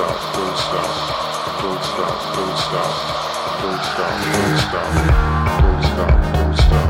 Don't stop, don't stop, don't stop, don't stop, don't stop, don't stop.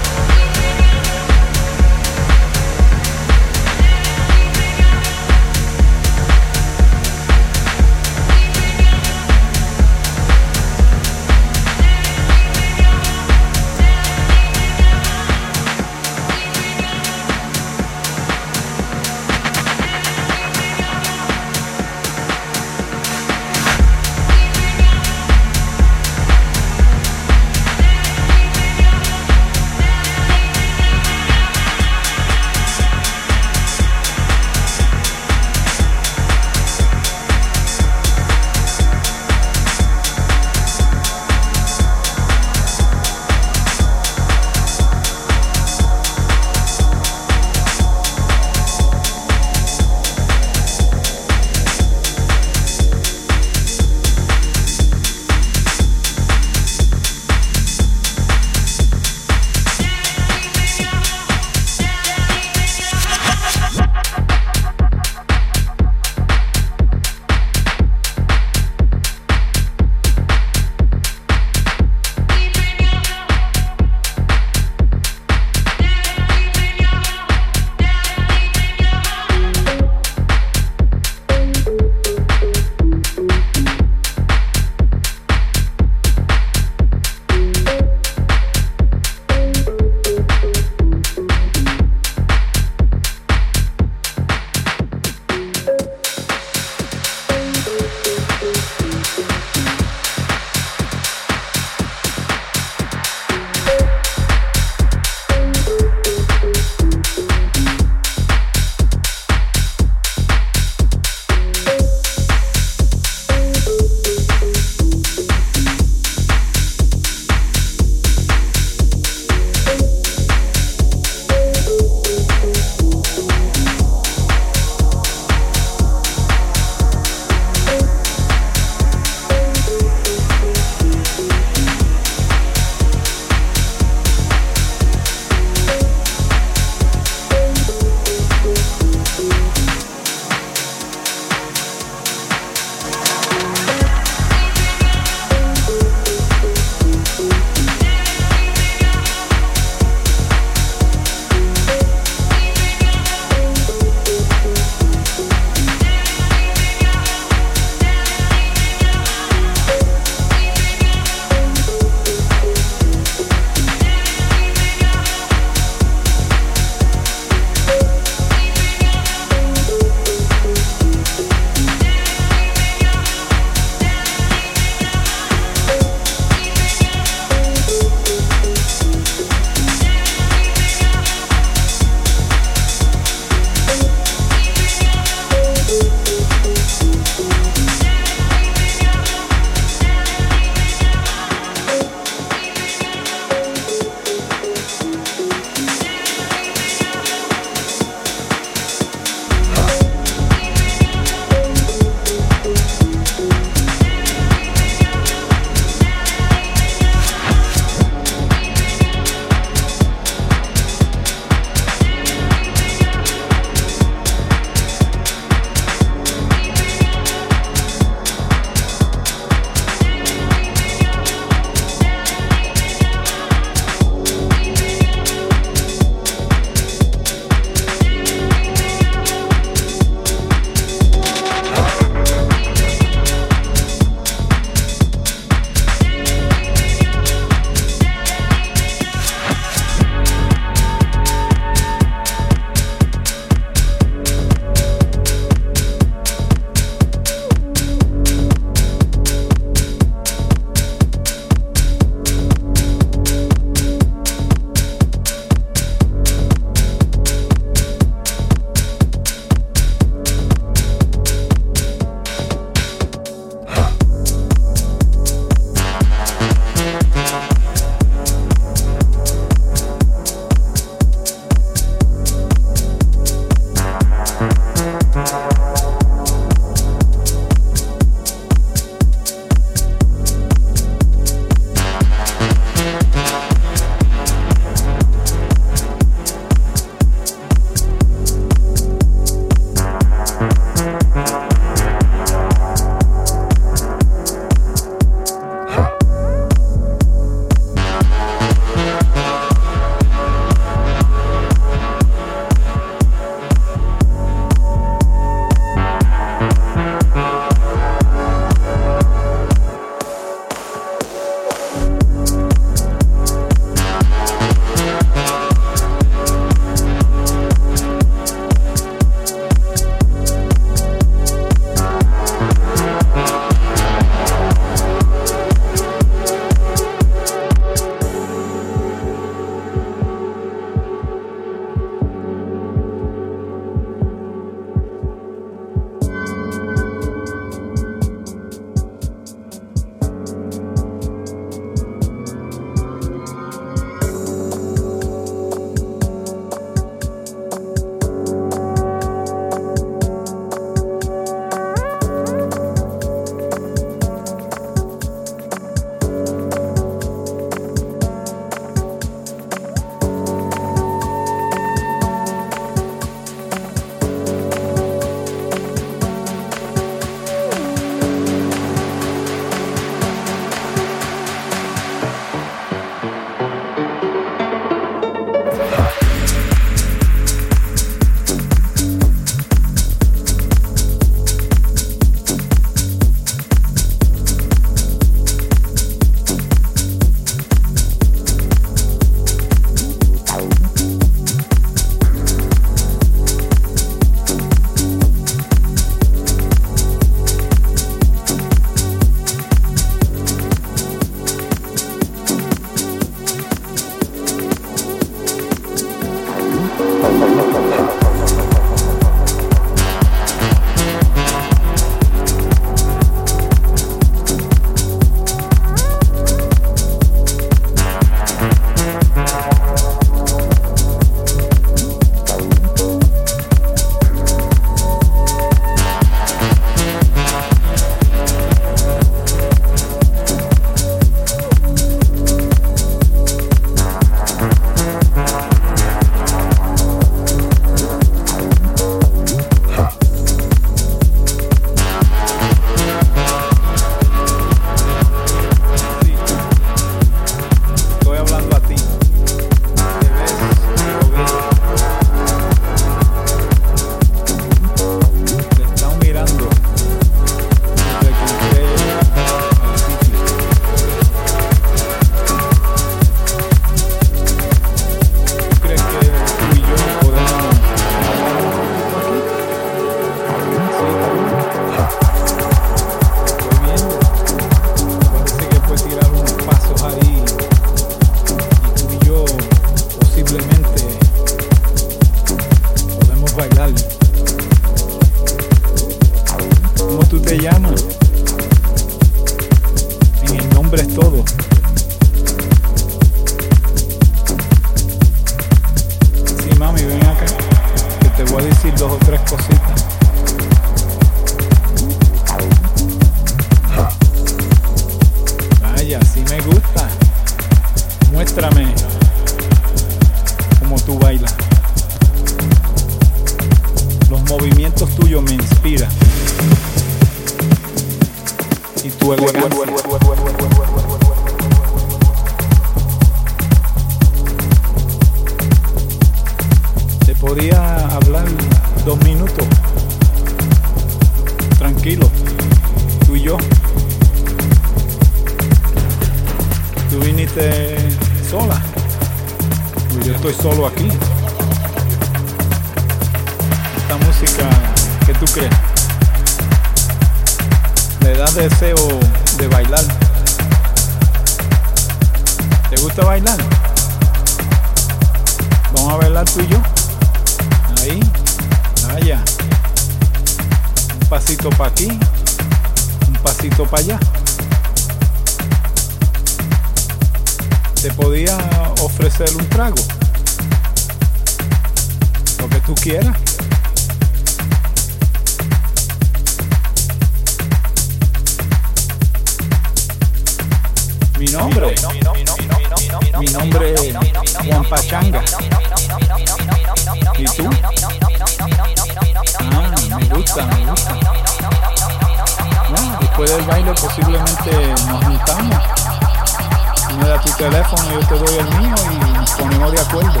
Tu teléfono, yo te doy el mío y nos ponemos de acuerdo.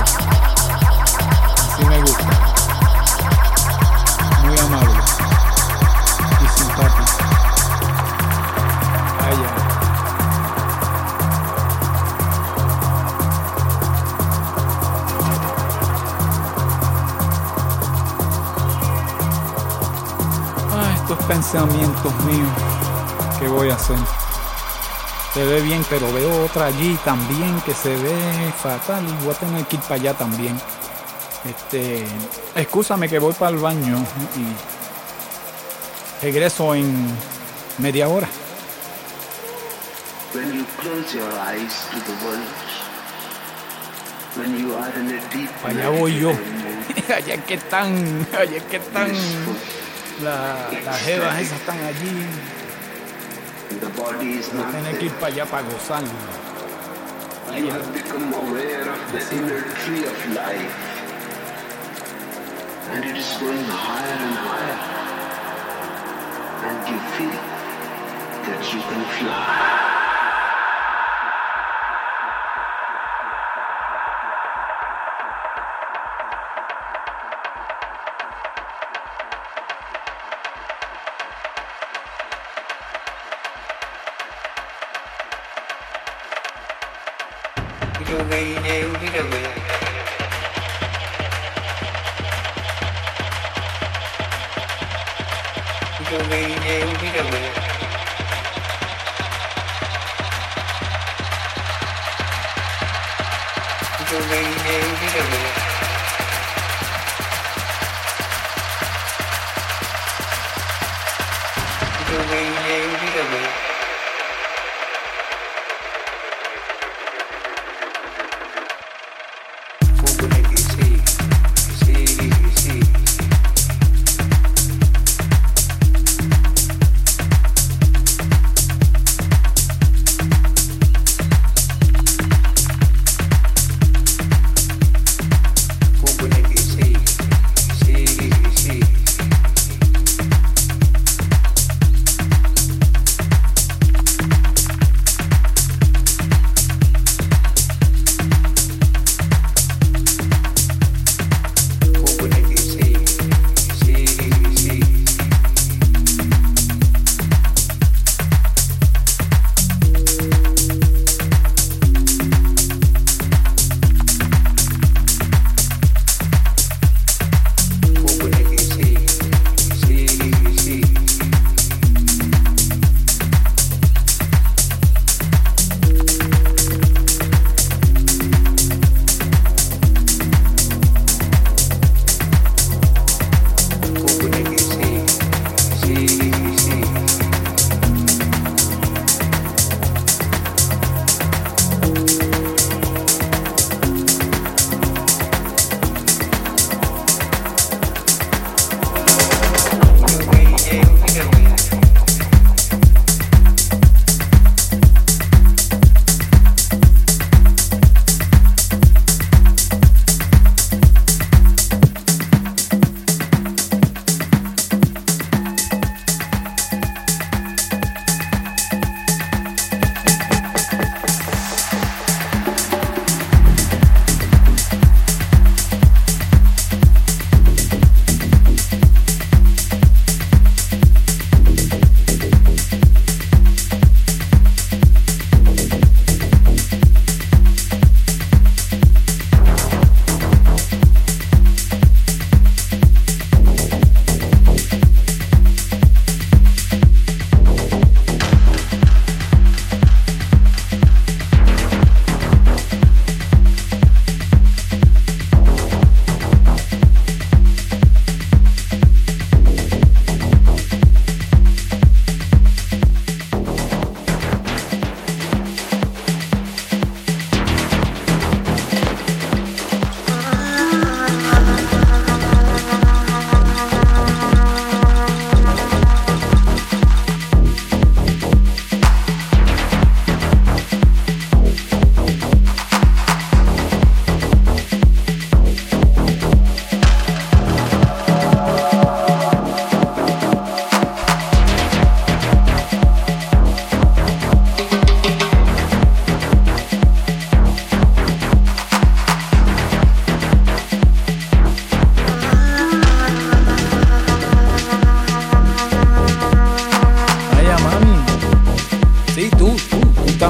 Así me gusta. Muy amable y simpático. Vaya. Ah, estos pensamientos míos, ¿qué voy a hacer? Se ve bien, pero veo otra allí también que se ve fatal. Voy a tener que ir para allá también. Este, excúsame que voy para el baño y regreso en media hora. When you close your eyes to the world, when you are in a deep Para allá voy yo. allá es que están, allá es que están. La- las jevas esas están allí. The body is not tener que there. ir para allá para gozar. You have become aware of the inner tree of life. And it is going higher and higher. And you feel that you can fly. Thank you.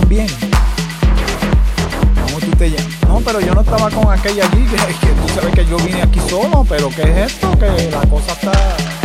también. ¿Cómo tú te llamas? No, pero yo no estaba con aquella allí, que, tú sabes que yo vine aquí solo, pero ¿qué es esto? Que la cosa está...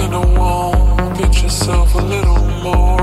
and I won't. Get yourself a little more.